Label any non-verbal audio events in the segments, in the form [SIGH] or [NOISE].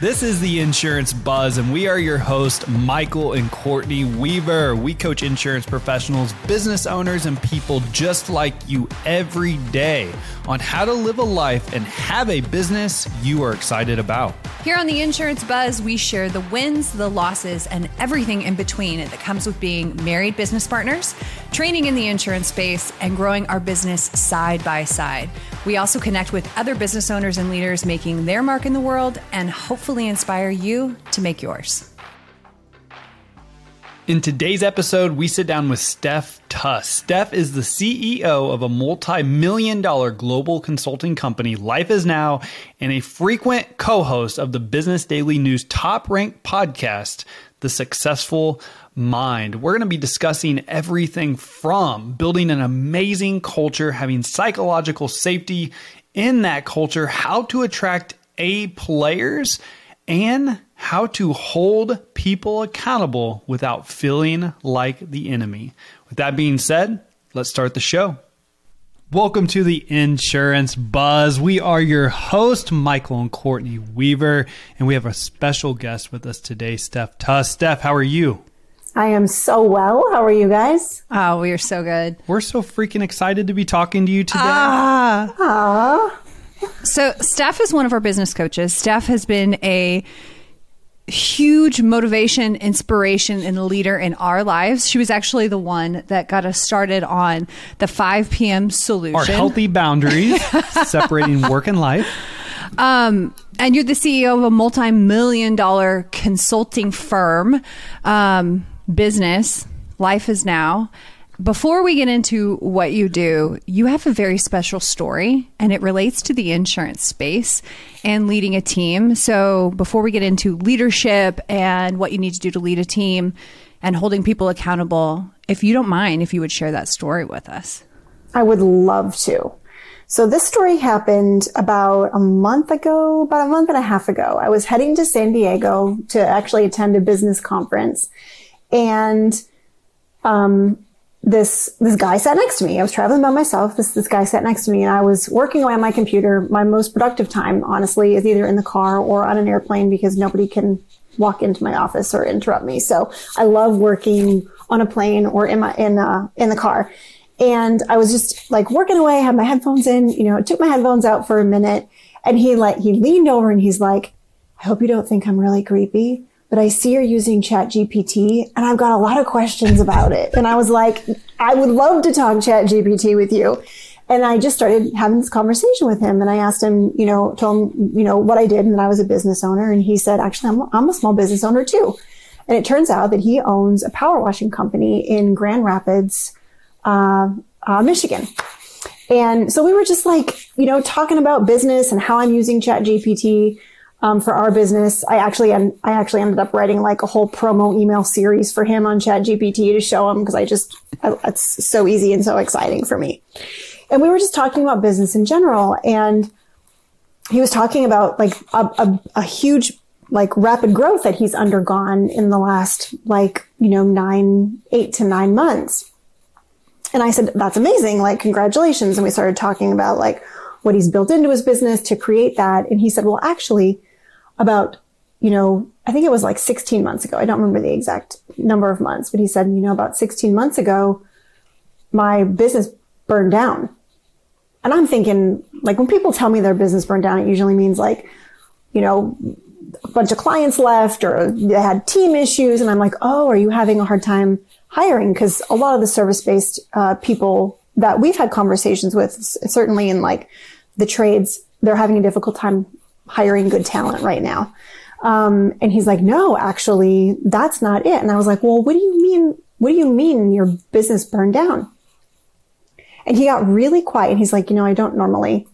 This is the Insurance Buzz, and we are your host, Michael and Courtney Weaver. We coach insurance professionals, business owners, and people just like you every day on how to live a life and have a business you are excited about. Here on the Insurance Buzz, we share the wins, the losses, and everything in between that comes with being married business partners, training in the insurance space, and growing our business side by side. We also connect with other business owners and leaders making their mark in the world and hopefully inspire you to make yours. In today's episode, we sit down with Steph Tuss. Steph is the CEO of a multi million dollar global consulting company, Life is Now, and a frequent co host of the Business Daily News top ranked podcast, The Successful Mind. We're going to be discussing everything from building an amazing culture, having psychological safety in that culture, how to attract A players, and how to hold people accountable without feeling like the enemy. With that being said, let's start the show. Welcome to the Insurance Buzz. We are your host, Michael and Courtney Weaver, and we have a special guest with us today, Steph Tuss. Steph, how are you? I am so well. How are you guys? Oh, we are so good. We're so freaking excited to be talking to you today. Ah. Ah, So, Steph is one of our business coaches. Steph has been a huge motivation, inspiration, and leader in our lives. She was actually the one that got us started on the 5 p.m. solution. Our healthy boundaries [LAUGHS] separating work and life. Um, and you're the CEO of a multi-million dollar consulting firm, um, business. Life is now. Before we get into what you do, you have a very special story and it relates to the insurance space and leading a team. So before we get into leadership and what you need to do to lead a team and holding people accountable, if you don't mind, if you would share that story with us. I would love to. So this story happened about a month ago, about a month and a half ago. I was heading to San Diego to actually attend a business conference and, um, this this guy sat next to me. I was traveling by myself. This this guy sat next to me, and I was working away on my computer. My most productive time, honestly, is either in the car or on an airplane because nobody can walk into my office or interrupt me. So I love working on a plane or in my in uh, in the car. And I was just like working away, had my headphones in. You know, took my headphones out for a minute, and he like he leaned over and he's like, "I hope you don't think I'm really creepy." But I see you're using Chat GPT and I've got a lot of questions about it. And I was like, I would love to talk Chat GPT with you. And I just started having this conversation with him and I asked him, you know, told him, you know, what I did and that I was a business owner. And he said, actually, I'm, I'm a small business owner too. And it turns out that he owns a power washing company in Grand Rapids, uh, uh, Michigan. And so we were just like, you know, talking about business and how I'm using Chat GPT um, for our business. I actually, I actually ended up writing like a whole promo email series for him on Chat GPT to show him because I just, I, it's so easy and so exciting for me. And we were just talking about business in general. And he was talking about like a, a, a huge, like rapid growth that he's undergone in the last like, you know, nine, eight to nine months. And I said, that's amazing. Like, congratulations. And we started talking about like what he's built into his business to create that. And he said, well, actually, about, you know, I think it was like 16 months ago. I don't remember the exact number of months, but he said, you know, about 16 months ago, my business burned down. And I'm thinking, like, when people tell me their business burned down, it usually means like, you know, a bunch of clients left or they had team issues. And I'm like, oh, are you having a hard time hiring? Because a lot of the service based uh, people that we've had conversations with, certainly in like the trades, they're having a difficult time hiring good talent right now. Um, and he's like, no, actually, that's not it. And I was like, well, what do you mean? What do you mean your business burned down? And he got really quiet. And he's like, you know, I don't normally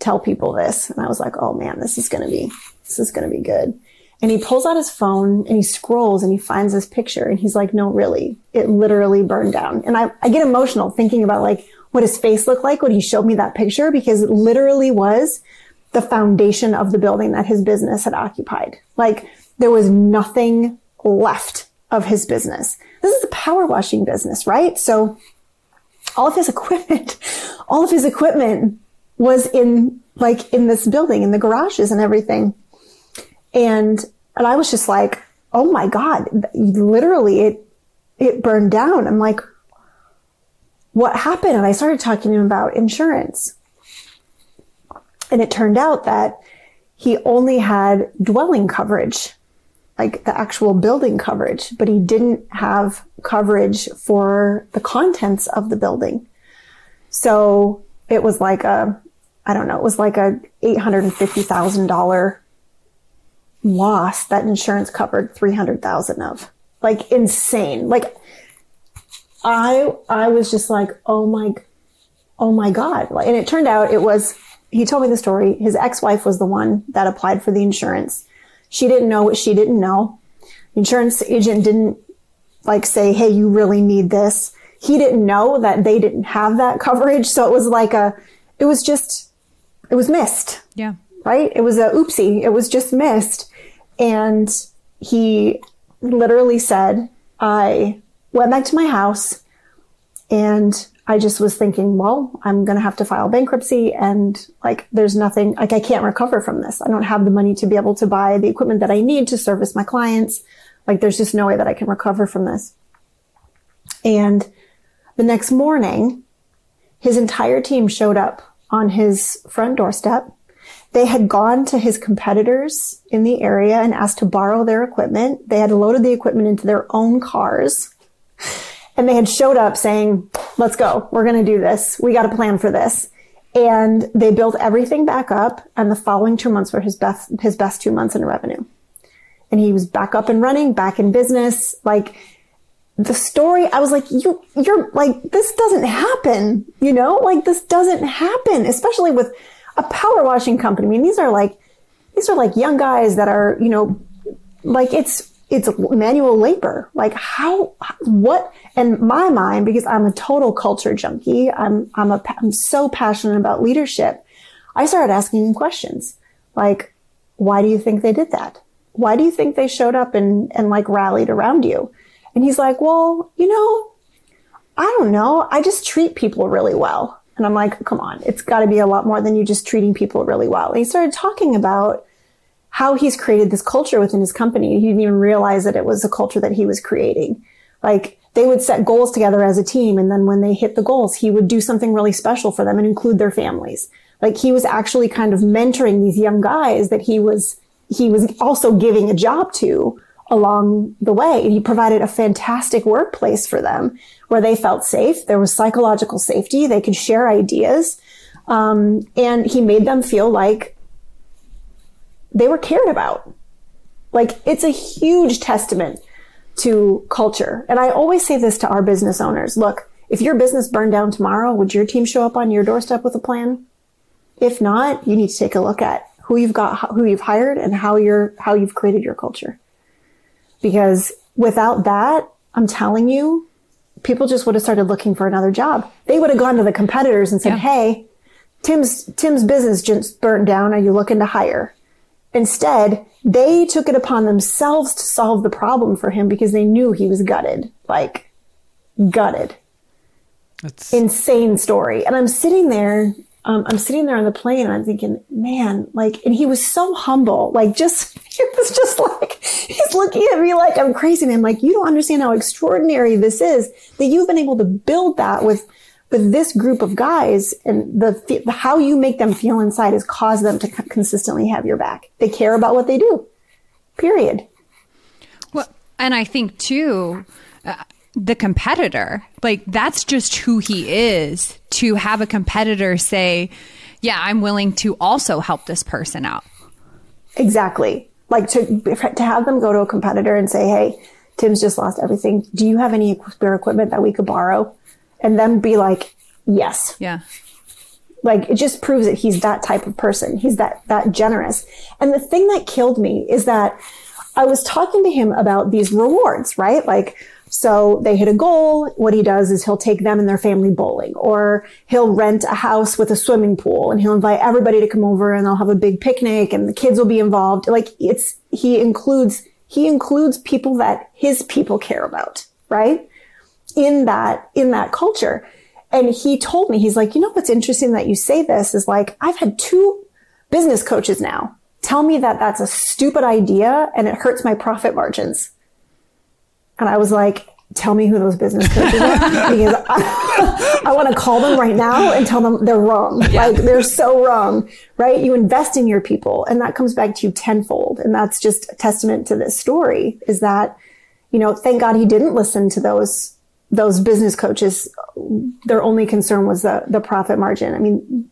tell people this. And I was like, oh man, this is going to be, this is going to be good. And he pulls out his phone and he scrolls and he finds this picture and he's like, no, really, it literally burned down. And I, I get emotional thinking about like what his face looked like when he showed me that picture because it literally was the foundation of the building that his business had occupied. Like there was nothing left of his business. This is a power washing business, right? So all of his equipment, [LAUGHS] all of his equipment was in like in this building, in the garages and everything. And, and I was just like, oh my God, literally it, it burned down. I'm like, what happened? And I started talking to him about insurance. And it turned out that he only had dwelling coverage, like the actual building coverage, but he didn't have coverage for the contents of the building. So it was like a, I don't know, it was like a $850,000 loss that insurance covered 300,000 of. Like insane. Like I, I was just like, oh my, oh my God. And it turned out it was, he told me the story. His ex-wife was the one that applied for the insurance. She didn't know what she didn't know. The insurance agent didn't like say, Hey, you really need this. He didn't know that they didn't have that coverage. So it was like a, it was just, it was missed. Yeah. Right. It was a oopsie. It was just missed. And he literally said, I went back to my house and I just was thinking, well, I'm going to have to file bankruptcy and like there's nothing, like I can't recover from this. I don't have the money to be able to buy the equipment that I need to service my clients. Like there's just no way that I can recover from this. And the next morning, his entire team showed up on his front doorstep. They had gone to his competitors in the area and asked to borrow their equipment. They had loaded the equipment into their own cars and they had showed up saying, let's go. We're going to do this. We got a plan for this. And they built everything back up. And the following two months were his best, his best two months in revenue. And he was back up and running, back in business. Like the story, I was like, you, you're like, this doesn't happen, you know, like this doesn't happen, especially with a power washing company. I mean, these are like, these are like young guys that are, you know, like it's it's manual labor. Like how, what, in my mind, because I'm a total culture junkie, I'm, I'm a, I'm so passionate about leadership. I started asking him questions like, why do you think they did that? Why do you think they showed up and, and like rallied around you? And he's like, well, you know, I don't know. I just treat people really well. And I'm like, come on, it's got to be a lot more than you just treating people really well. And he started talking about how he's created this culture within his company. He didn't even realize that it was a culture that he was creating. Like they would set goals together as a team. And then when they hit the goals, he would do something really special for them and include their families. Like he was actually kind of mentoring these young guys that he was, he was also giving a job to along the way. And he provided a fantastic workplace for them where they felt safe. There was psychological safety. They could share ideas. Um, and he made them feel like they were cared about. Like it's a huge testament to culture. And I always say this to our business owners. Look, if your business burned down tomorrow, would your team show up on your doorstep with a plan? If not, you need to take a look at who you've got, who you've hired and how you're, how you've created your culture. Because without that, I'm telling you, people just would have started looking for another job. They would have gone to the competitors and said, yeah. Hey, Tim's, Tim's business just burned down. Are you looking to hire? Instead, they took it upon themselves to solve the problem for him because they knew he was gutted, like gutted. That's insane story. And I'm sitting there, um, I'm sitting there on the plane and I'm thinking, man, like, and he was so humble, like just, [LAUGHS] it was just like, he's looking at me like I'm crazy. And I'm like, you don't understand how extraordinary this is that you've been able to build that with with this group of guys and the, the how you make them feel inside is cause them to consistently have your back. They care about what they do. Period. Well, and I think too, uh, the competitor, like that's just who he is to have a competitor say, yeah, I'm willing to also help this person out. Exactly. Like to, to have them go to a competitor and say, Hey, Tim's just lost everything. Do you have any spare equipment that we could borrow? And then be like, yes. Yeah. Like it just proves that he's that type of person. He's that, that generous. And the thing that killed me is that I was talking to him about these rewards, right? Like, so they hit a goal. What he does is he'll take them and their family bowling or he'll rent a house with a swimming pool and he'll invite everybody to come over and they'll have a big picnic and the kids will be involved. Like it's, he includes, he includes people that his people care about, right? In that, in that culture. And he told me, he's like, you know, what's interesting that you say this is like, I've had two business coaches now tell me that that's a stupid idea and it hurts my profit margins. And I was like, tell me who those business coaches are [LAUGHS] because I, [LAUGHS] I want to call them right now and tell them they're wrong. Yeah. Like they're so wrong, right? You invest in your people and that comes back to you tenfold. And that's just a testament to this story is that, you know, thank God he didn't listen to those, those business coaches. Their only concern was the, the profit margin. I mean,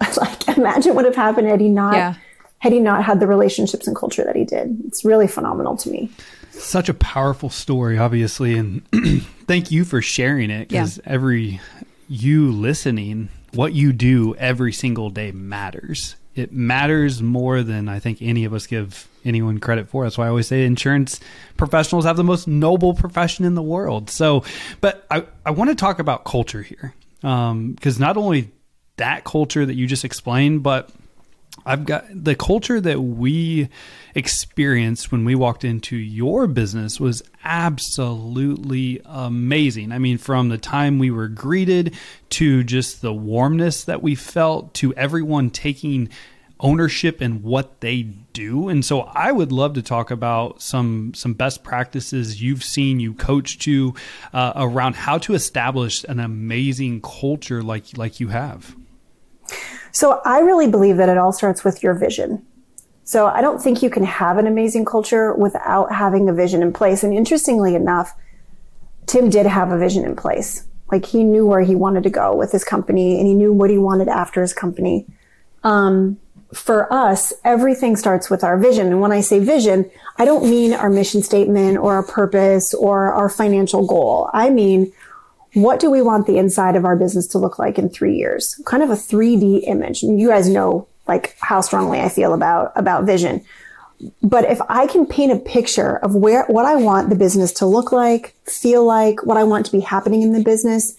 [LAUGHS] like imagine what would have happened had he not, yeah. had he not had the relationships and culture that he did. It's really phenomenal to me. Such a powerful story, obviously, and [CLEARS THROAT] thank you for sharing it because yeah. every you listening, what you do every single day matters. It matters more than I think any of us give anyone credit for. That's why I always say insurance professionals have the most noble profession in the world. So, but I, I want to talk about culture here because um, not only that culture that you just explained, but I've got the culture that we experienced when we walked into your business was absolutely amazing. I mean, from the time we were greeted to just the warmness that we felt to everyone taking ownership in what they do. And so I would love to talk about some some best practices you've seen you coach to uh, around how to establish an amazing culture like like you have. So I really believe that it all starts with your vision. So I don't think you can have an amazing culture without having a vision in place. And interestingly enough, Tim did have a vision in place. Like he knew where he wanted to go with his company and he knew what he wanted after his company. Um, for us, everything starts with our vision. And when I say vision, I don't mean our mission statement or our purpose or our financial goal. I mean, what do we want the inside of our business to look like in three years? Kind of a 3D image. You guys know like how strongly I feel about, about vision. But if I can paint a picture of where, what I want the business to look like, feel like, what I want to be happening in the business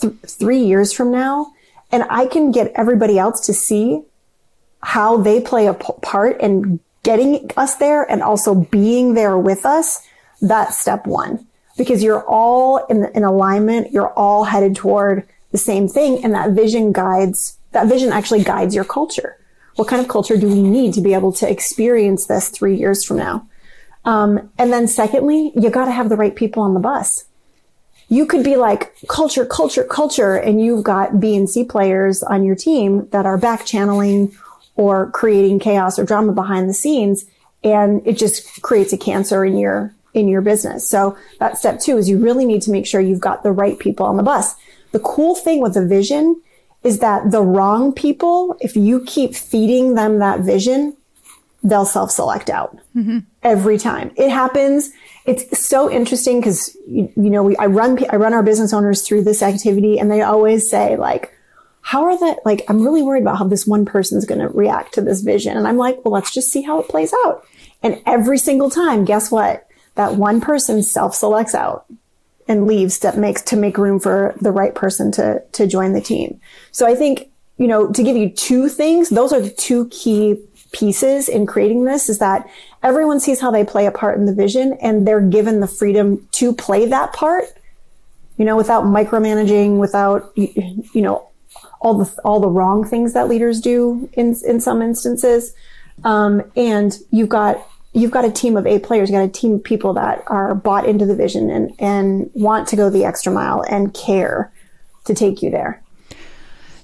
th- three years from now, and I can get everybody else to see how they play a part in getting us there and also being there with us, that's step one because you're all in, in alignment. You're all headed toward the same thing. And that vision guides, that vision actually guides your culture. What kind of culture do we need to be able to experience this three years from now? Um, and then secondly, you got to have the right people on the bus. You could be like culture, culture, culture, and you've got B and C players on your team that are back channeling or creating chaos or drama behind the scenes. And it just creates a cancer in your in your business. So that's step two is you really need to make sure you've got the right people on the bus. The cool thing with the vision is that the wrong people, if you keep feeding them that vision, they'll self-select out mm-hmm. every time. It happens. It's so interesting because you, you, know we I run I run our business owners through this activity, and they always say like, "How are the like?" I'm really worried about how this one person's going to react to this vision, and I'm like, "Well, let's just see how it plays out." And every single time, guess what? that one person self-selects out and leaves that makes to make room for the right person to to join the team. So I think, you know, to give you two things, those are the two key pieces in creating this is that everyone sees how they play a part in the vision and they're given the freedom to play that part, you know, without micromanaging, without you know, all the all the wrong things that leaders do in in some instances. Um, and you've got you've got a team of A players, you've got a team of people that are bought into the vision and, and want to go the extra mile and care to take you there.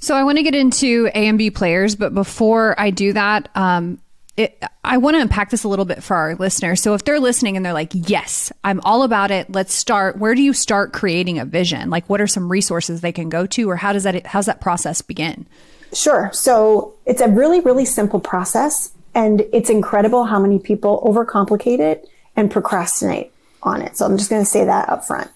So I want to get into A and B players, but before I do that, um, it, I want to unpack this a little bit for our listeners. So if they're listening and they're like, yes, I'm all about it. Let's start. Where do you start creating a vision? Like what are some resources they can go to or how does that, how's that process begin? Sure. So it's a really, really simple process. And it's incredible how many people overcomplicate it and procrastinate on it. So I'm just going to say that up front.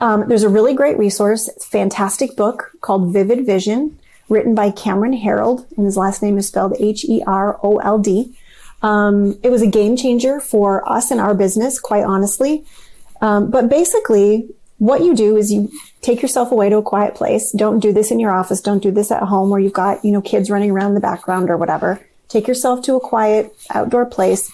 Um, there's a really great resource, fantastic book called Vivid Vision, written by Cameron Herold, and his last name is spelled H-E-R-O-L-D. Um, it was a game changer for us and our business, quite honestly. Um, but basically, what you do is you take yourself away to a quiet place. Don't do this in your office. Don't do this at home where you've got, you know, kids running around in the background or whatever. Take yourself to a quiet outdoor place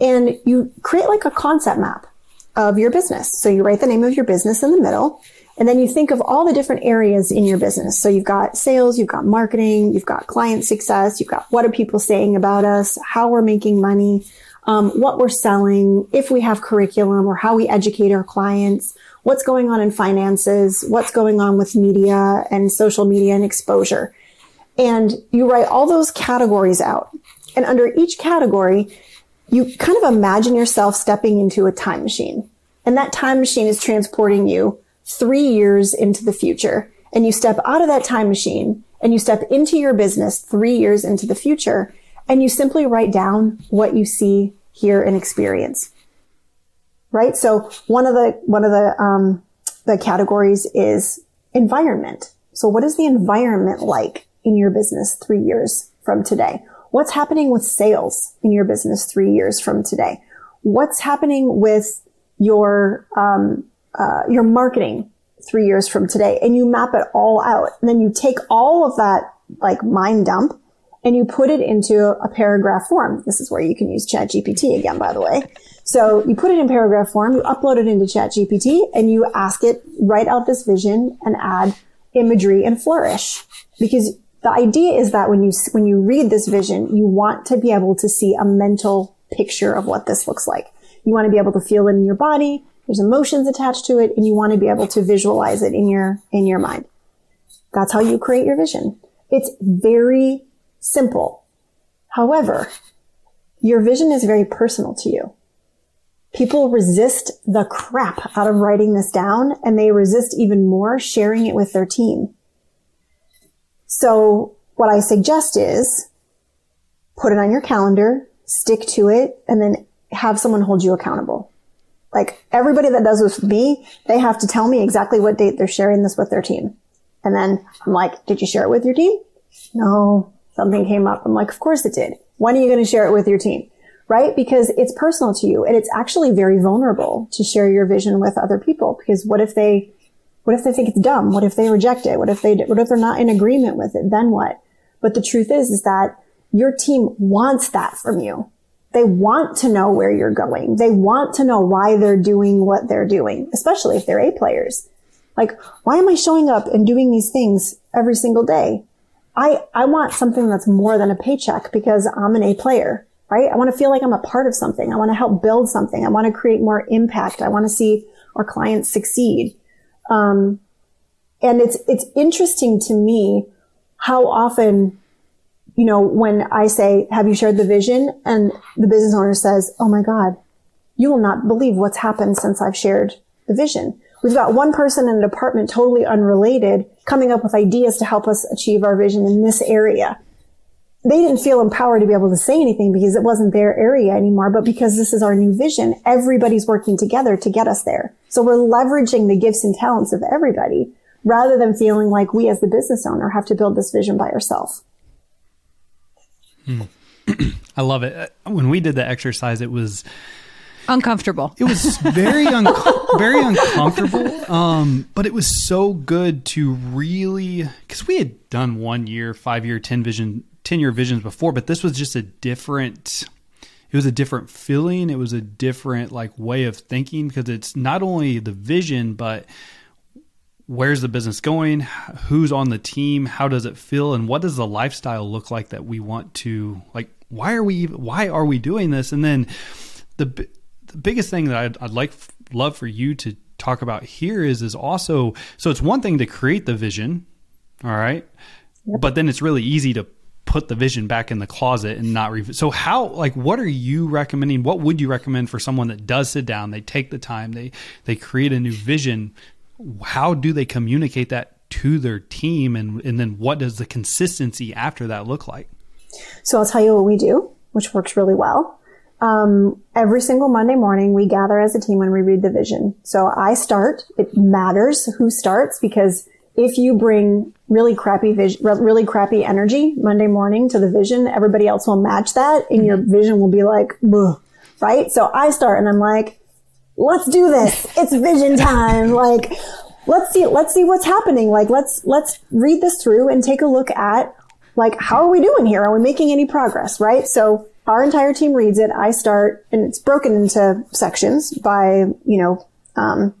and you create like a concept map of your business. So you write the name of your business in the middle And then you think of all the different areas in your business. So you've got sales, you've got marketing, you've got client success, you've got what are people saying about us, how we're making money, um, what we're selling, if we have curriculum or how we educate our clients, what's going on in finances, what's going on with media and social media and exposure. And you write all those categories out. And under each category, you kind of imagine yourself stepping into a time machine. And that time machine is transporting you three years into the future. And you step out of that time machine and you step into your business three years into the future and you simply write down what you see, hear, and experience. Right? So one of the, one of the, um, the categories is environment. So what is the environment like in your business three years from today? What's happening with sales in your business three years from today? What's happening with your, um, uh, your marketing three years from today and you map it all out. And then you take all of that like mind dump and you put it into a paragraph form. This is where you can use ChatGPT again, by the way. So you put it in paragraph form, you upload it into ChatGPT and you ask it, write out this vision and add imagery and flourish. Because the idea is that when you, when you read this vision, you want to be able to see a mental picture of what this looks like. You want to be able to feel it in your body. There's emotions attached to it and you want to be able to visualize it in your, in your mind. That's how you create your vision. It's very simple. However, your vision is very personal to you. People resist the crap out of writing this down and they resist even more sharing it with their team. So what I suggest is put it on your calendar, stick to it, and then have someone hold you accountable. Like everybody that does this with me, they have to tell me exactly what date they're sharing this with their team. And then I'm like, did you share it with your team? No, something came up. I'm like, of course it did. When are you going to share it with your team? Right? Because it's personal to you and it's actually very vulnerable to share your vision with other people. Because what if they, what if they think it's dumb? What if they reject it? What if they, what if they're not in agreement with it? Then what? But the truth is, is that your team wants that from you. They want to know where you're going. They want to know why they're doing what they're doing, especially if they're A players. Like, why am I showing up and doing these things every single day? I, I want something that's more than a paycheck because I'm an A player, right? I want to feel like I'm a part of something. I want to help build something. I want to create more impact. I want to see our clients succeed. Um, and it's, it's interesting to me how often you know, when I say, have you shared the vision? And the business owner says, Oh my God, you will not believe what's happened since I've shared the vision. We've got one person in a department totally unrelated coming up with ideas to help us achieve our vision in this area. They didn't feel empowered to be able to say anything because it wasn't their area anymore, but because this is our new vision, everybody's working together to get us there. So we're leveraging the gifts and talents of everybody rather than feeling like we as the business owner have to build this vision by ourselves. Hmm. [CLEARS THROAT] I love it. When we did the exercise, it was uncomfortable. It was very un- [LAUGHS] very uncomfortable. Um, but it was so good to really because we had done one year, five year, ten vision, ten year visions before, but this was just a different. It was a different feeling. It was a different like way of thinking because it's not only the vision, but where's the business going? Who's on the team? How does it feel? And what does the lifestyle look like that we want to like why are we why are we doing this? And then the the biggest thing that I'd, I'd like love for you to talk about here is is also so it's one thing to create the vision all right? Yep. but then it's really easy to put the vision back in the closet and not re- so how like what are you recommending? What would you recommend for someone that does sit down they take the time they they create a new vision how do they communicate that to their team? And and then what does the consistency after that look like? So i'll tell you what we do which works really well. Um, every single monday morning we gather as a team and we read the vision. So i start. It matters who starts because if you bring really crappy vision really crappy energy monday morning to the vision everybody else will match that and your mm-hmm. vision will be like right? So i start and i'm like let's do this. It's vision time. Like, let's see, let's see what's happening. Like, let's, let's read this through and take a look at, like, how are we doing here? Are we making any progress? Right? So our entire team reads it. I start, and it's broken into sections by, you know, um,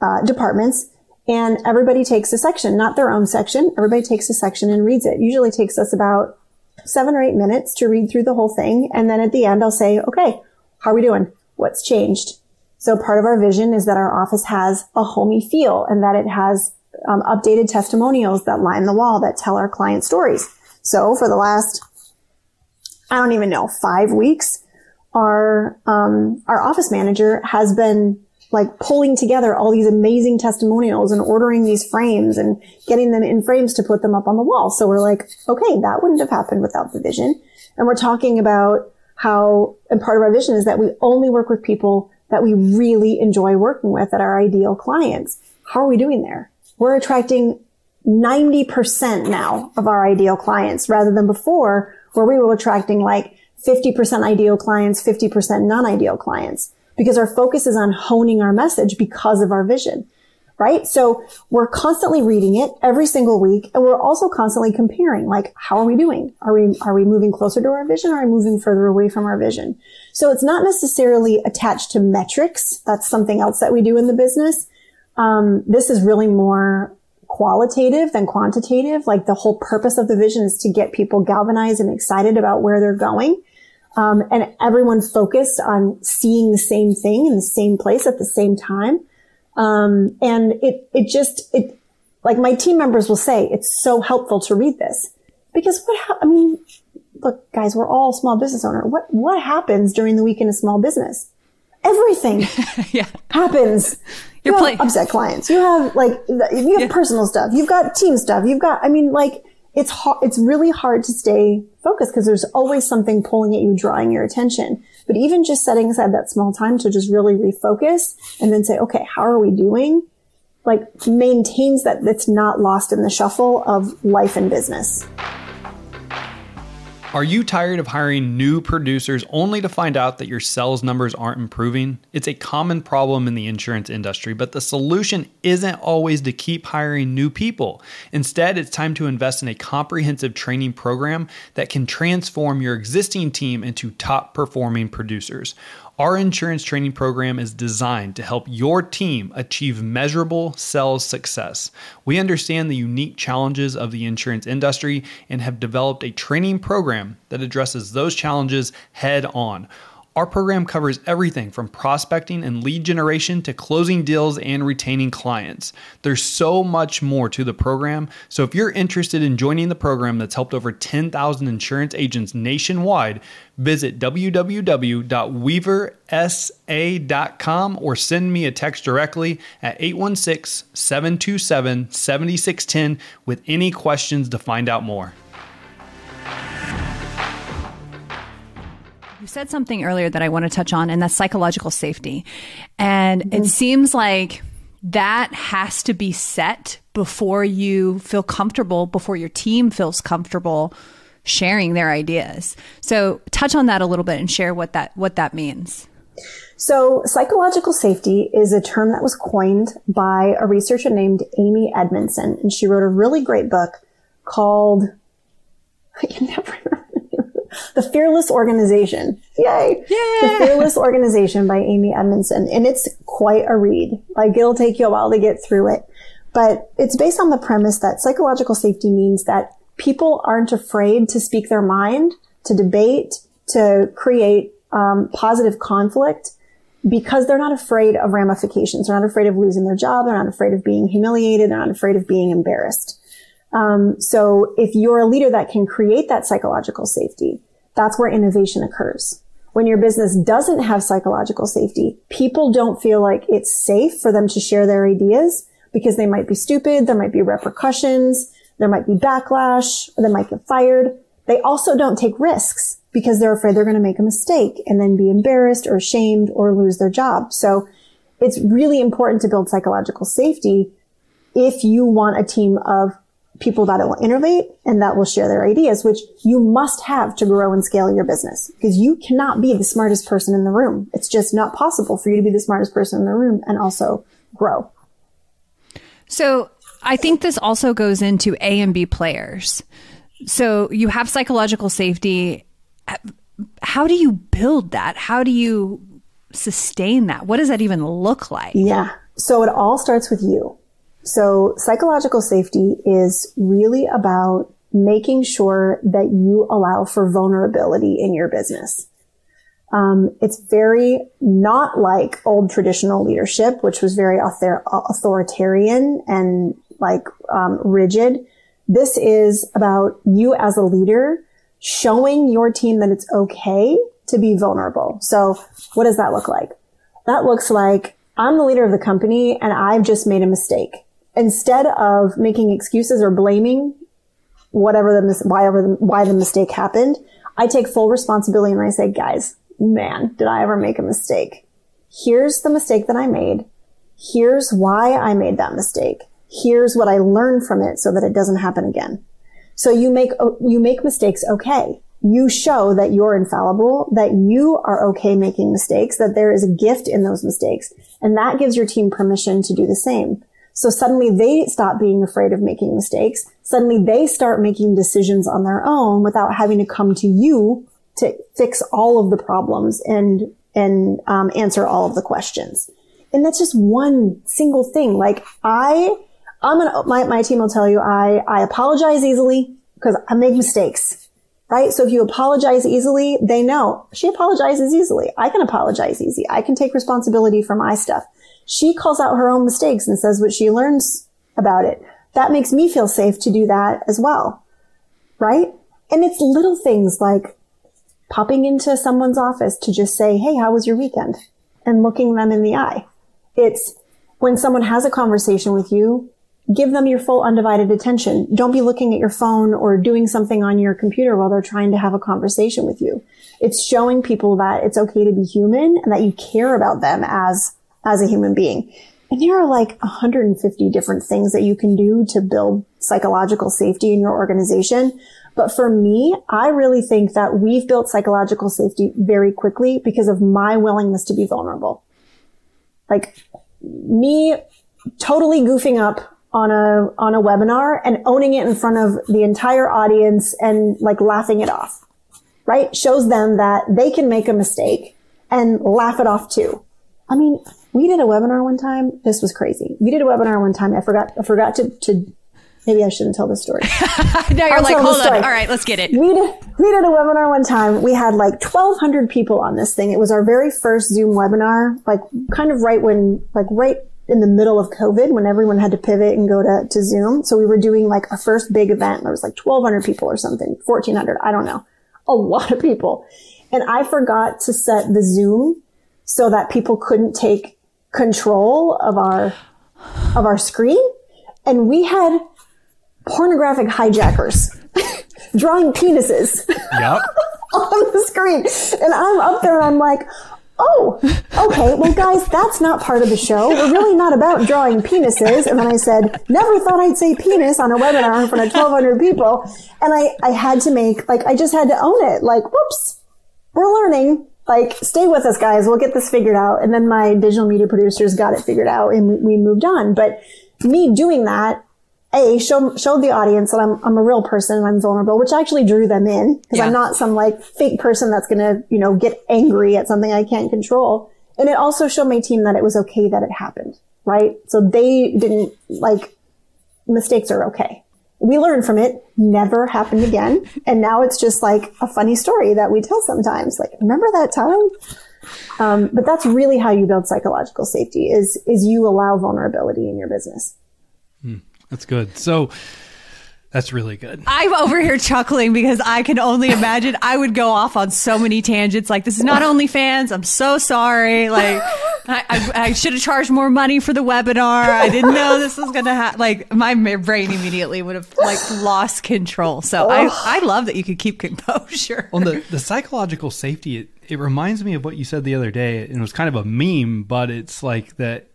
uh, departments. and everybody takes a section, not their own section. Everybody takes a section and reads it. Usually takes us about seven or eight minutes to read through the whole thing. And then at the end, I'll say, okay, how are we doing? What's changed? So part of our vision is that our office has a homey feel and that it has um, updated testimonials that line the wall that tell our client stories. So for the last, I don't even know, five weeks, our um, our office manager has been like pulling together all these amazing testimonials and ordering these frames and getting them in frames to put them up on the wall. So we're like, okay, that wouldn't have happened without the vision. And we're talking about how, and part of our vision is that we only work with people that we really enjoy working with at our ideal clients. How are we doing there? We're attracting 90% now of our ideal clients rather than before where we were attracting like 50% ideal clients, 50% non-ideal clients because our focus is on honing our message because of our vision. Right. So we're constantly reading it every single week. And we're also constantly comparing, like, how are we doing? Are we, are we moving closer to our vision? Or are we moving further away from our vision? So it's not necessarily attached to metrics. That's something else that we do in the business. Um, this is really more qualitative than quantitative. Like the whole purpose of the vision is to get people galvanized and excited about where they're going. Um, and everyone focused on seeing the same thing in the same place at the same time. Um, and it, it just, it, like my team members will say, it's so helpful to read this because what, ha- I mean, look, guys, we're all small business owner. What, what happens during the week in a small business? Everything [LAUGHS] yeah. happens. [LAUGHS] You're you have upset clients. You have like, you have yeah. personal stuff. You've got team stuff. You've got, I mean, like, it's hard, it's really hard to stay focused because there's always something pulling at you, drawing your attention. But even just setting aside that small time to just really refocus and then say, okay, how are we doing? Like maintains that it's not lost in the shuffle of life and business. Are you tired of hiring new producers only to find out that your sales numbers aren't improving? It's a common problem in the insurance industry, but the solution isn't always to keep hiring new people. Instead, it's time to invest in a comprehensive training program that can transform your existing team into top performing producers. Our insurance training program is designed to help your team achieve measurable sales success. We understand the unique challenges of the insurance industry and have developed a training program that addresses those challenges head on. Our program covers everything from prospecting and lead generation to closing deals and retaining clients. There's so much more to the program. So if you're interested in joining the program that's helped over 10,000 insurance agents nationwide, visit www.weaversa.com or send me a text directly at 816 727 7610 with any questions to find out more. Said something earlier that I want to touch on, and that's psychological safety. And mm-hmm. it seems like that has to be set before you feel comfortable, before your team feels comfortable sharing their ideas. So touch on that a little bit and share what that what that means. So psychological safety is a term that was coined by a researcher named Amy Edmondson, and she wrote a really great book called [LAUGHS] I can never remember the Fearless Organization. Yay! Yay! The Fearless Organization by Amy Edmondson. And it's quite a read. Like it'll take you a while to get through it. But it's based on the premise that psychological safety means that people aren't afraid to speak their mind, to debate, to create um, positive conflict because they're not afraid of ramifications. They're not afraid of losing their job. They're not afraid of being humiliated. They're not afraid of being embarrassed. Um, so if you're a leader that can create that psychological safety, that's where innovation occurs. When your business doesn't have psychological safety, people don't feel like it's safe for them to share their ideas because they might be stupid. There might be repercussions. There might be backlash. They might get fired. They also don't take risks because they're afraid they're going to make a mistake and then be embarrassed or ashamed or lose their job. So it's really important to build psychological safety if you want a team of people that will innovate and that will share their ideas, which you must have to grow and scale your business because you cannot be the smartest person in the room. It's just not possible for you to be the smartest person in the room and also grow. So I think this also goes into A and B players. So you have psychological safety. How do you build that? How do you sustain that? What does that even look like? Yeah. So it all starts with you So psychological safety is really about making sure that you allow for vulnerability in your business. Um, it's very not like old traditional leadership, which was very author- authoritarian and like um, rigid. This is about you as a leader showing your team that it's okay to be vulnerable. So what does that look like? That looks like I'm the leader of the company and I've just made a mistake. Instead of making excuses or blaming whatever the, why, the, why the mistake happened, I take full responsibility and I say, guys, man, did I ever make a mistake? Here's the mistake that I made. Here's why I made that mistake. Here's what I learned from it so that it doesn't happen again. So you make, you make mistakes okay. You show that you're infallible, that you are okay making mistakes, that there is a gift in those mistakes. And that gives your team permission to do the same. So suddenly they stop being afraid of making mistakes. Suddenly they start making decisions on their own without having to come to you to fix all of the problems and and um, answer all of the questions. And that's just one single thing. Like I, I'm gonna my my team will tell you I I apologize easily because I make mistakes. Right. So if you apologize easily, they know she apologizes easily. I can apologize easy. I can take responsibility for my stuff. She calls out her own mistakes and says what she learns about it. That makes me feel safe to do that as well. Right. And it's little things like popping into someone's office to just say, Hey, how was your weekend? And looking them in the eye. It's when someone has a conversation with you, give them your full undivided attention. Don't be looking at your phone or doing something on your computer while they're trying to have a conversation with you. It's showing people that it's okay to be human and that you care about them as, as a human being. And there are like 150 different things that you can do to build psychological safety in your organization. But for me, I really think that we've built psychological safety very quickly because of my willingness to be vulnerable. Like me totally goofing up on a, on a webinar and owning it in front of the entire audience and like laughing it off, right? Shows them that they can make a mistake and laugh it off too. I mean, we did a webinar one time. This was crazy. We did a webinar one time. I forgot, I forgot to, to Maybe I shouldn't tell the story. [LAUGHS] now you're I'll like, hold on. All right, let's get it. We did, we did a webinar one time. We had like 1200 people on this thing. It was our very first Zoom webinar, like kind of right when, like right in the middle of COVID when everyone had to pivot and go to, to Zoom. So we were doing like our first big event. There was like 1200 people or something, 1400. I don't know. A lot of people. And I forgot to set the Zoom so that people couldn't take control of our, of our screen. And we had pornographic hijackers [LAUGHS] drawing penises yep. [LAUGHS] on the screen. And I'm up there and I'm like, oh, okay, well, guys, that's not part of the show. We're really not about drawing penises. And then I said, never thought I'd say penis on a webinar in front of 1,200 people. And I, I had to make, like, I just had to own it. Like, whoops, we're learning. Like, stay with us, guys. We'll get this figured out. And then my digital media producers got it figured out and we, we moved on. But me doing that a show showed the audience that I'm I'm a real person and I'm vulnerable, which actually drew them in because yeah. I'm not some like fake person that's gonna you know get angry at something I can't control. And it also showed my team that it was okay that it happened, right? So they didn't like mistakes are okay. We learned from it, never happened again, and now it's just like a funny story that we tell sometimes. Like, remember that time? Um, but that's really how you build psychological safety is is you allow vulnerability in your business. Hmm. That's good. So that's really good. I'm over here chuckling because I can only imagine I would go off on so many tangents. Like, this is not OnlyFans. I'm so sorry. Like, [LAUGHS] I, I, I should have charged more money for the webinar. I didn't know this was going to happen. Like, my brain immediately would have like lost control. So oh. I, I love that you could keep composure. On the, the psychological safety, it, it reminds me of what you said the other day. And it was kind of a meme, but it's like that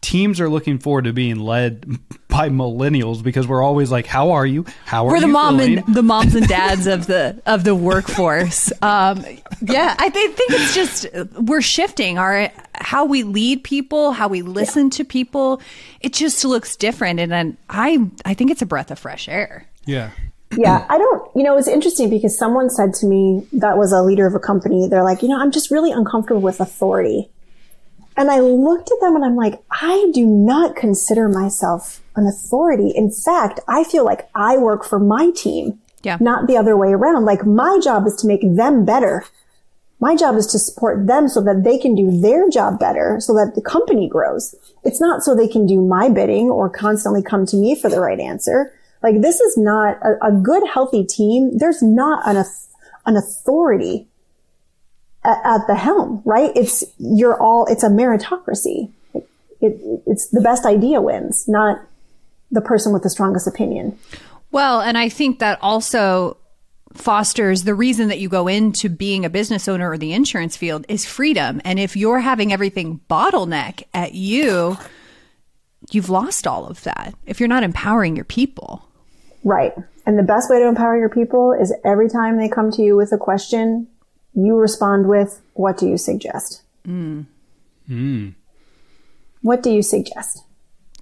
teams are looking forward to being led by millennials because we're always like, "How are you? How are you? we're the mom feeling? and the moms and [LAUGHS] dads of the of the workforce." Um, yeah, I th- think it's just we're shifting our how we lead people, how we listen yeah. to people. It just looks different, and then I I think it's a breath of fresh air. Yeah. Yeah, I don't, you know, it's interesting because someone said to me that was a leader of a company, they're like, you know, I'm just really uncomfortable with authority. And I looked at them and I'm like, I do not consider myself an authority. In fact, I feel like I work for my team, Yeah. not the other way around. Like my job is to make them better. My job is to support them so that they can do their job better so that the company grows. It's not so they can do my bidding or constantly come to me for the right answer. Like this is not a, a good, healthy team. There's not an, an authority at, at the helm, right? It's, you're all, it's a meritocracy. It, it's the best idea wins, not the person with the strongest opinion. Well, and I think that also fosters the reason that you go into being a business owner or the insurance field is freedom. And if you're having everything bottleneck at you, you've lost all of that if you're not empowering your people. Right. And the best way to empower your people is every time they come to you with a question, you respond with, what do you suggest? Hmm. What do you suggest?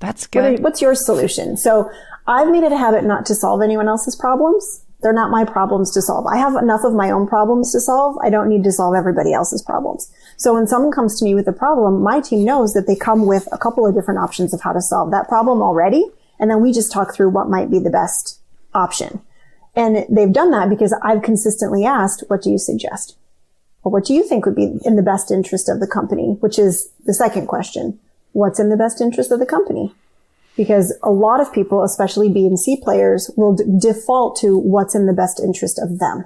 That's What are- good. what's your solution? So I've made it a habit not to solve anyone else's problems. They're not my problems to solve. I have enough of my own problems to solve. I don't need to solve everybody else's problems. So when someone comes to me with a problem, my team knows that they come with a couple of different options of how to solve that problem already. And then we just talk through what might be the best option. And they've done that because I've consistently asked, what do you suggest? Or what do you think would be in the best interest of the company? Which is the second question. What's in the best interest of the company? Because a lot of people, especially B and C players, will d- default to what's in the best interest of them.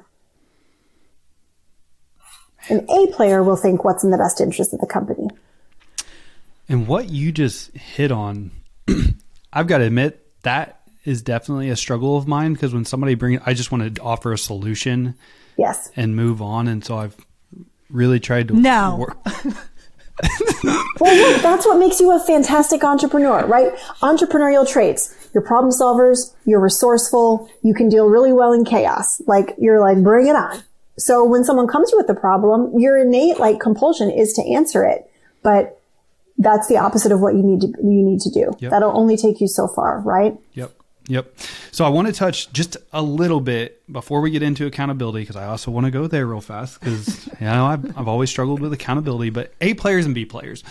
An A player will think what's in the best interest of the company. And what you just hit on, [CLEARS THROAT] I've got to admit that is definitely a struggle of mine because when somebody brings, I just want to offer a solution Yes. and move on, and so I've really tried to No. work. [LAUGHS] Well, look, that's what makes you a fantastic entrepreneur, right? Entrepreneurial traits. You're problem solvers. You're resourceful. You can deal really well in chaos. Like, you're like, bring it on. So when someone comes to you with a problem, your innate like compulsion is to answer it. But that's the opposite of what you need to, you need to do. Yep. That'll only take you so far, right? Yep. Yep. So I want to touch just a little bit before we get into accountability because I also want to go there real fast because you know I've, I've always struggled with accountability. But A players and B players,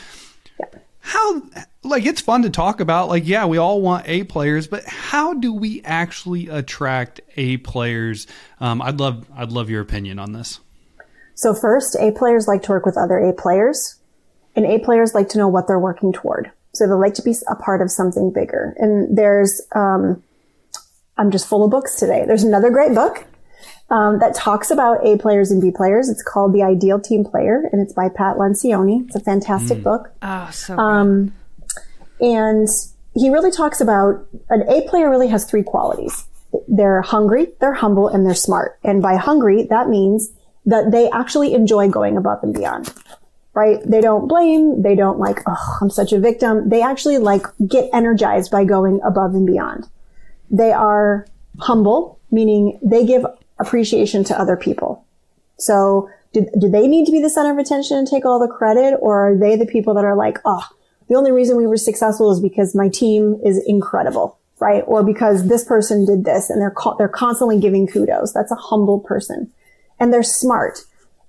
how like it's fun to talk about. Like yeah, we all want A players, but how do we actually attract A players? Um, I'd love I'd love your opinion on this. So first, A players like to work with other A players and A players like to know what they're working toward. So they like to be a part of something bigger. And there's, um, I'm just full of books today. There's another great book um, that talks about A players and B players. It's called The Ideal Team Player, and it's by Pat Lencioni. It's a fantastic book. Oh, so Um, and he really talks about an A player really has three qualities. They're hungry, they're humble, and they're smart. And by hungry, that means that they actually enjoy going above and beyond. Right? They don't blame. They don't like, oh, I'm such a victim. They actually like get energized by going above and beyond. They are humble, meaning they give appreciation to other people. So do, do they need to be the center of attention and take all the credit or are they the people that are like, oh, the only reason we were successful is because my team is incredible, right? Or because this person did this and they're, co- they're constantly giving kudos. That's a humble person and they're smart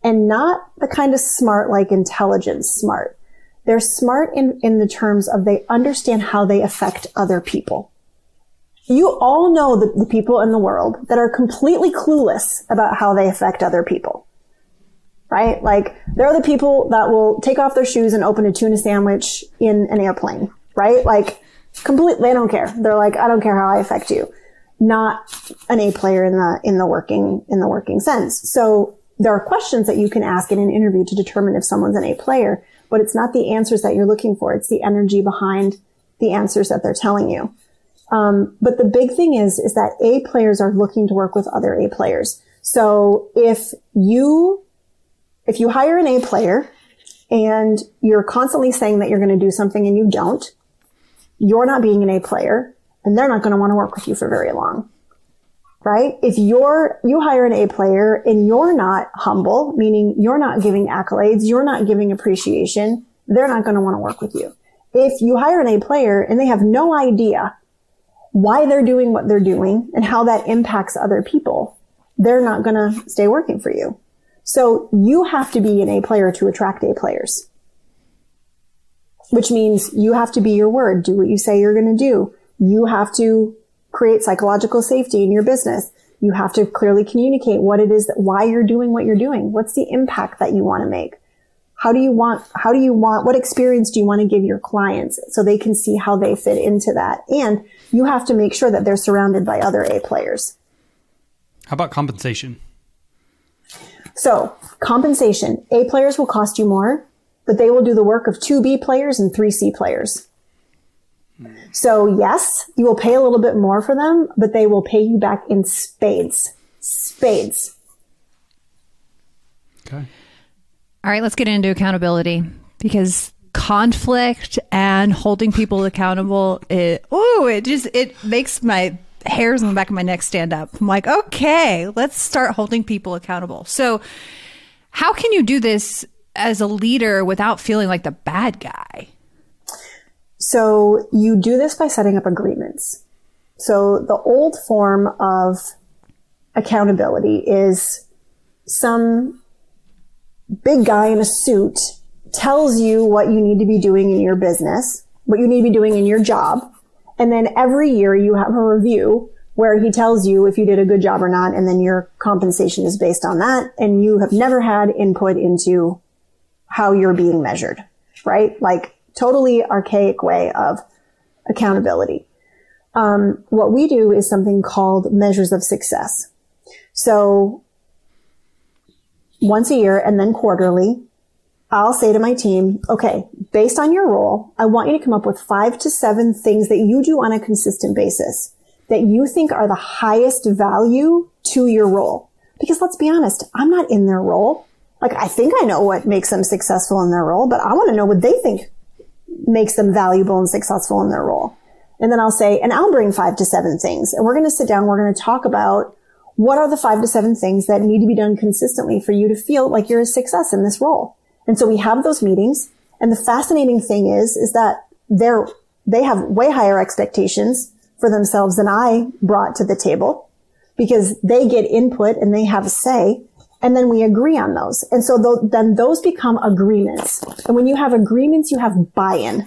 and not the kind of smart like intelligence smart. They're smart in, in the terms of they understand how they affect other people. You all know the, the people in the world that are completely clueless about how they affect other people. Right? Like, they're the people that will take off their shoes and open a tuna sandwich in an airplane. Right? Like, completely, they don't care. They're like, I don't care how I affect you. Not an A player in the, in the working, in the working sense. So there are questions that you can ask in an interview to determine if someone's an A player, but it's not the answers that you're looking for. It's the energy behind the answers that they're telling you. Um, but the big thing is, is that A players are looking to work with other A players. So if you, if you hire an A player and you're constantly saying that you're going to do something and you don't, you're not being an A player and they're not going to want to work with you for very long. Right? If you're, you hire an A player and you're not humble, meaning you're not giving accolades, you're not giving appreciation, they're not going to want to work with you. If you hire an A player and they have no idea why they're doing what they're doing and how that impacts other people, they're not going to stay working for you. So you have to be an A player to attract A players. which means you have to be your word. Do what you say you're going to do. You have to create psychological safety in your business. You have to clearly communicate what it is that why you're doing what you're doing. What's the impact that you want to make? How do you want, how do you want, what experience do you want to give your clients so they can see how they fit into that? And you have to make sure that they're surrounded by other A players. How about compensation? So compensation, A players will cost you more, but they will do the work of two B players and three C players. So yes, you will pay a little bit more for them, but they will pay you back in spades. Spades. Okay. All right, let's get into accountability because conflict and holding people accountable it oh it just it makes my hairs on the back of my neck stand up. I'm like okay let's start holding people accountable. So how can you do this as a leader without feeling like the bad guy? So you do this by setting up agreements. So the old form of accountability is some big guy in a suit tells you what you need to be doing in your business, what you need to be doing in your job. And then every year you have a review where he tells you if you did a good job or not. And then your compensation is based on that. And you have never had input into how you're being measured, right? Like totally archaic way of accountability. Um, what we do is something called measures of success. So once a year and then quarterly, I'll say to my team, okay, based on your role, I want you to come up with five to seven things that you do on a consistent basis that you think are the highest value to your role. Because let's be honest, I'm not in their role. Like I think I know what makes them successful in their role, but I want to know what they think makes them valuable and successful in their role. And then I'll say, and I'll bring five to seven things and we're going to sit down. We're going to talk about what are the five to seven things that need to be done consistently for you to feel like you're a success in this role. And so we have those meetings. And the fascinating thing is, is that they're, they have way higher expectations for themselves than I brought to the table because they get input and they have a say. And then we agree on those. And so th- then those become agreements. And when you have agreements, you have buy-in.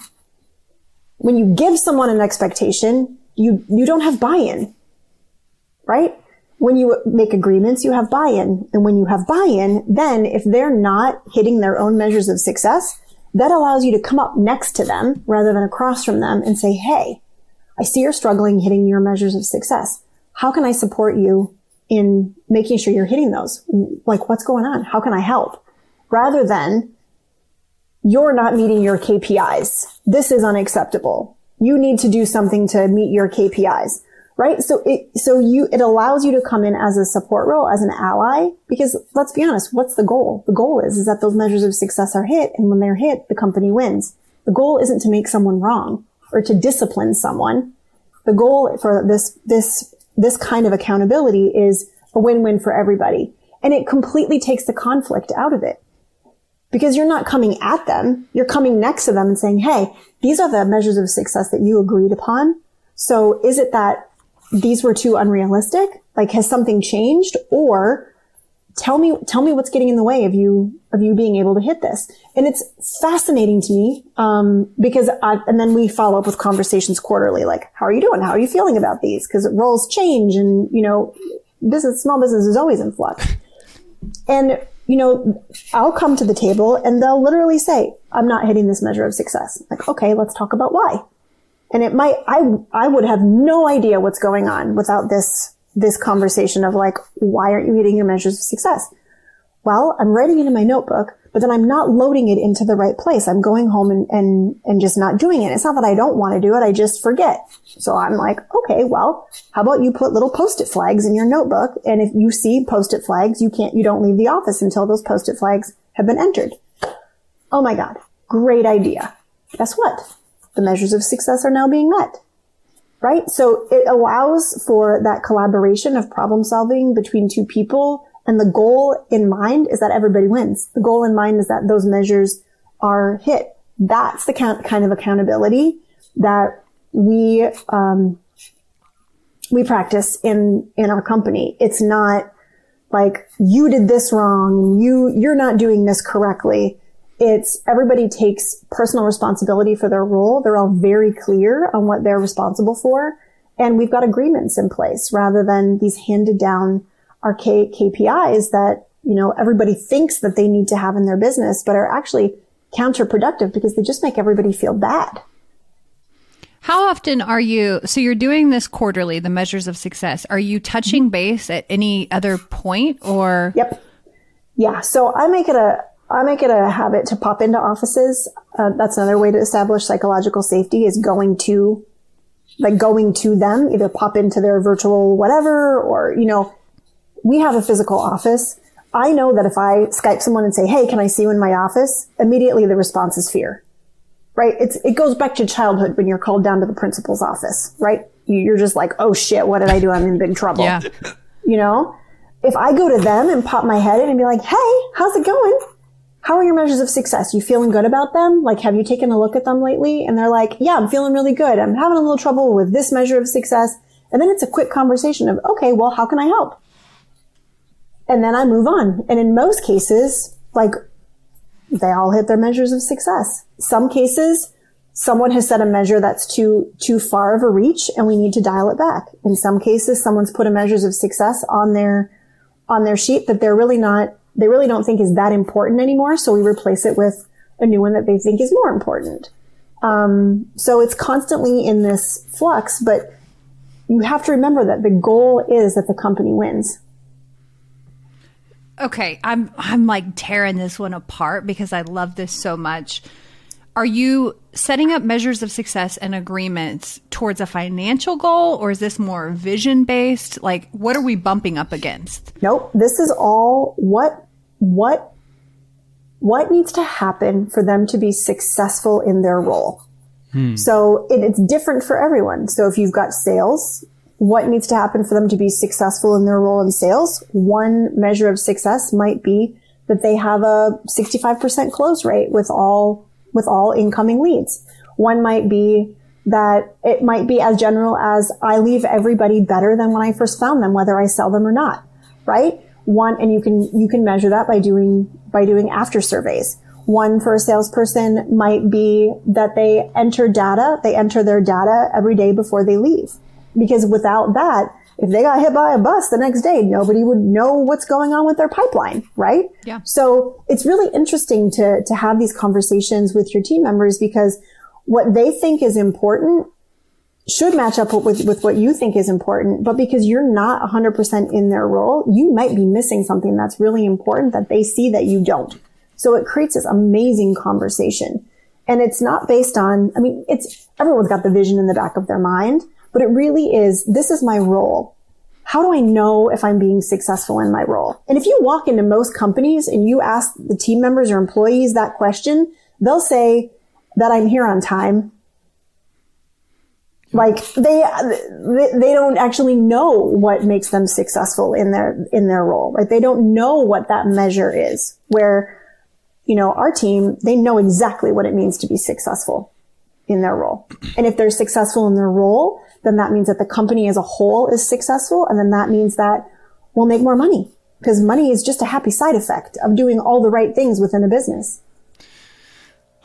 When you give someone an expectation, you, you don't have buy-in, right? When you make agreements, you have buy-in. And when you have buy-in, then if they're not hitting their own measures of success, that allows you to come up next to them rather than across from them and say, Hey, I see you're struggling hitting your measures of success. How can I support you in making sure you're hitting those? Like, what's going on? How can I help? Rather than you're not meeting your KPIs. This is unacceptable. You need to do something to meet your KPIs right? So it, so you, it allows you to come in as a support role, as an ally, because let's be honest, what's the goal? The goal is, is that those measures of success are hit. And when they're hit, the company wins. The goal isn't to make someone wrong or to discipline someone. The goal for this, this, this kind of accountability is a win-win for everybody. And it completely takes the conflict out of it because you're not coming at them. You're coming next to them and saying, Hey, these are the measures of success that you agreed upon. So is it that these were too unrealistic? Like, has something changed? Or tell me, tell me what's getting in the way of you, of you being able to hit this. And it's fascinating to me, um, because I, and then we follow up with conversations quarterly, like, how are you doing? How are you feeling about these? Cause roles change and, you know, business, small business is always in flux. And, you know, I'll come to the table and they'll literally say, I'm not hitting this measure of success. Like, okay, let's talk about why. And it might, I, I would have no idea what's going on without this, this conversation of like, why aren't you hitting your measures of success? Well, I'm writing it in my notebook, but then I'm not loading it into the right place. I'm going home and, and, and just not doing it. It's not that I don't want to do it. I just forget. So I'm like, okay, well, how about you put little post-it flags in your notebook? And if you see post-it flags, you can't, you don't leave the office until those post-it flags have been entered. Oh my God. Great idea. Guess what? The measures of success are now being met. Right? So it allows for that collaboration of problem solving between two people. And the goal in mind is that everybody wins. The goal in mind is that those measures are hit. That's the kind of accountability that we, um, we practice in, in our company. It's not like you did this wrong. You, you're not doing this correctly It's everybody takes personal responsibility for their role. They're all very clear on what they're responsible for. And we've got agreements in place rather than these handed down archaic KPIs that, you know, everybody thinks that they need to have in their business, but are actually counterproductive because they just make everybody feel bad. How often are you? So you're doing this quarterly, the measures of success. Are you touching mm-hmm. base at any other point or? Yep. Yeah. So I make it a, I make it a habit to pop into offices. Uh, that's another way to establish psychological safety is going to, like going to them, either pop into their virtual whatever, or, you know, we have a physical office. I know that if I Skype someone and say, Hey, can I see you in my office? Immediately the response is fear right? It's, it goes back to childhood when you're called down to the principal's office, right? You're just like, oh shit, what did I do? I'm in big trouble. Yeah. You know, if I go to them and pop my head in and be like, hey, how's it going? How are your measures of success? You feeling good about them? Like, have you taken a look at them lately? And they're like, yeah, I'm feeling really good. I'm having a little trouble with this measure of success. And then it's a quick conversation of, okay, well, how can I help? And then I move on. And in most cases, like they all hit their measures of success. Some cases, someone has set a measure that's too, too far of a reach and we need to dial it back. In some cases, someone's put a measures of success on their, on their sheet that they're really not, they really don't think is that important anymore. So we replace it with a new one that they think is more important. Um, so it's constantly in this flux, but you have to remember that the goal is that the company wins. Okay, I'm I'm like tearing this one apart because I love this so much. Are you setting up measures of success and agreements towards a financial goal or is this more vision based? Like what are we bumping up against? Nope, this is all what what what needs to happen for them to be successful in their role. Hmm. So it, it's different for everyone. So if you've got sales, what needs to happen for them to be successful in their role in sales. One measure of success might be that they have a 65% close rate with all, with all incoming leads. One might be that it might be as general as I leave everybody better than when I first found them, whether I sell them or not, right? One, and you can, you can measure that by doing, by doing after surveys. One for a salesperson might be that they enter data, they enter their data every day before they leave. Because without that, if they got hit by a bus the next day, nobody would know what's going on with their pipeline, right? Yeah. So it's really interesting to, to have these conversations with your team members because what they think is important should match up with, with what you think is important. But because you're not 100% in their role, you might be missing something that's really important that they see that you don't. So it creates this amazing conversation. And it's not based on, I mean, it's, everyone's got the vision in the back of their mind, but it really is, this is my role. How do I know if I'm being successful in my role? And if you walk into most companies and you ask the team members or employees that question, they'll say that I'm here on time. Like they, they don't actually know what makes them successful in their, in their role, right? They don't know what that measure is where, you know, our team, they know exactly what it means to be successful in their role. And if they're successful in their role, then that means that the company as a whole is successful. And then that means that we'll make more money because money is just a happy side effect of doing all the right things within a business.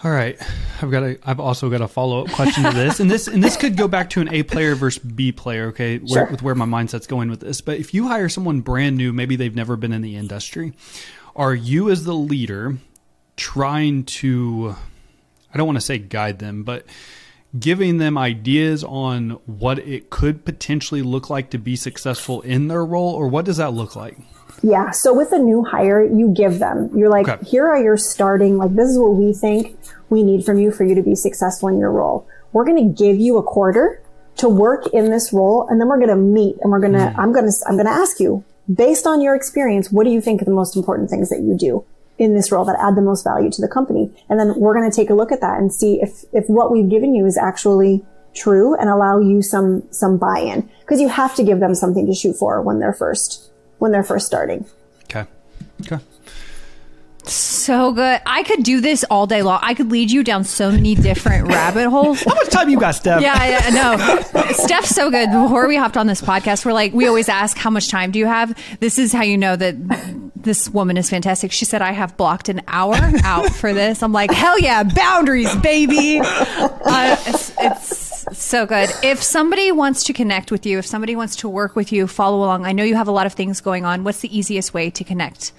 All right, I've got a. I've also got a follow up question to this, and this and this could go back to an A player versus B player. Okay, where, Sure. with where my mindset's going with this. But if you hire someone brand new, maybe they've never been in the industry, are you as the leader trying to? I don't want to say guide them, but giving them ideas on what it could potentially look like to be successful in their role, or what does that look like? Yeah. So with a new hire, you give them, you're like, Okay. here are your starting, like, this is what we think we need from you for you to be successful in your role. We're going to give you a quarter to work in this role. And then we're going to meet and we're going to, mm. I'm going to, I'm going to ask you based on your experience, what do you think are the most important things that you do in this role that add the most value to the company? And then we're going to take a look at that and see if, if what we've given you is actually true and allow you some, some buy-in because you have to give them something to shoot for when they're first, when they're first starting. Okay. Okay. So good. I could do this all day long. I could lead you down so many different [LAUGHS] rabbit holes. How much time you got, Steph? Yeah, I know. Steph's so good. Before we hopped on this podcast, we're like, we always ask, how much time do you have? This is how you know that this woman is fantastic. She said, I have blocked an hour out for this. I'm like, hell yeah, boundaries, baby. Uh, it's, it's so good. If somebody wants to connect with you, if somebody wants to work with you, follow along. I know you have a lot of things going on. What's the easiest way to connect?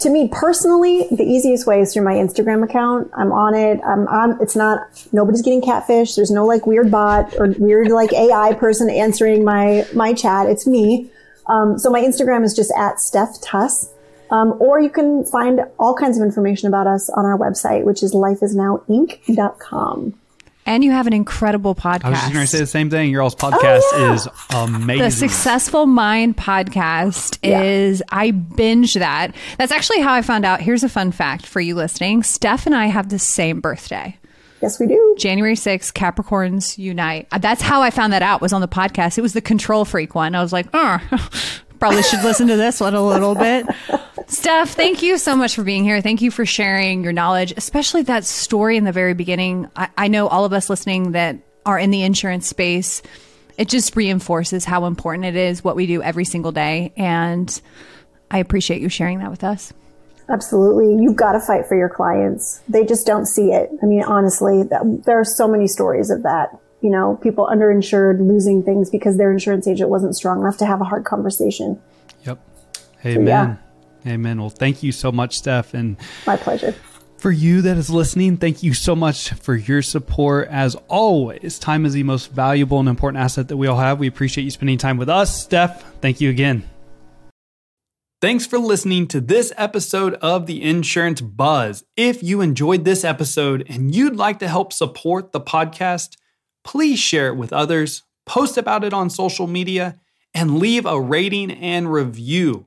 to me personally, the easiest way is through my Instagram account. I'm on it. I'm on, it's not, nobody's getting catfish. There's no like weird bot or weird like AI person answering my, my chat. It's me. Um, so my Instagram is just at Steph Tuss. Um, or you can find all kinds of information about us on our website, which is lifeisnowinc.com. And you have an incredible podcast. I was just going to say the same thing. Your all's podcast oh, yeah. is amazing. The Successful Mind podcast yeah. is, I binge that. That's actually how I found out. Here's a fun fact for you listening Steph and I have the same birthday. Yes, we do. January 6th, Capricorns unite. Uh, that's how I found that out was on the podcast. It was the control freak one. I was like, oh, [LAUGHS] probably should listen to this one a little bit. Steph, thank you so much for being here. Thank you for sharing your knowledge, especially that story in the very beginning. I, I know all of us listening that are in the insurance space, it just reinforces how important it is what we do every single day. And I appreciate you sharing that with us. Absolutely. You've got to fight for your clients. They just don't see it. I mean, honestly, that, there are so many stories of that. You know, people underinsured losing things because their insurance agent wasn't strong enough to have a hard conversation. Yep. Amen. So, yeah. Amen. Well, thank you so much, Steph. And my pleasure. For you that is listening, thank you so much for your support. As always, time is the most valuable and important asset that we all have. We appreciate you spending time with us. Steph, thank you again. Thanks for listening to this episode of the Insurance Buzz. If you enjoyed this episode and you'd like to help support the podcast, please share it with others, post about it on social media, and leave a rating and review.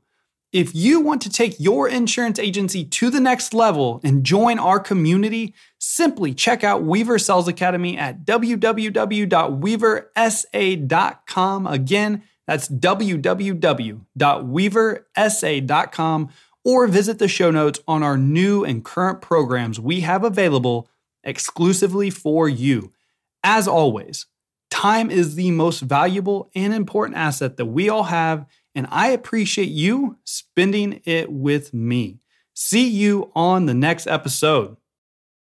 If you want to take your insurance agency to the next level and join our community, simply check out Weaver Sales Academy at www.weaversa.com. Again, that's www.weaversa.com or visit the show notes on our new and current programs we have available exclusively for you. As always, time is the most valuable and important asset that we all have and I appreciate you spending it with me. See you on the next episode.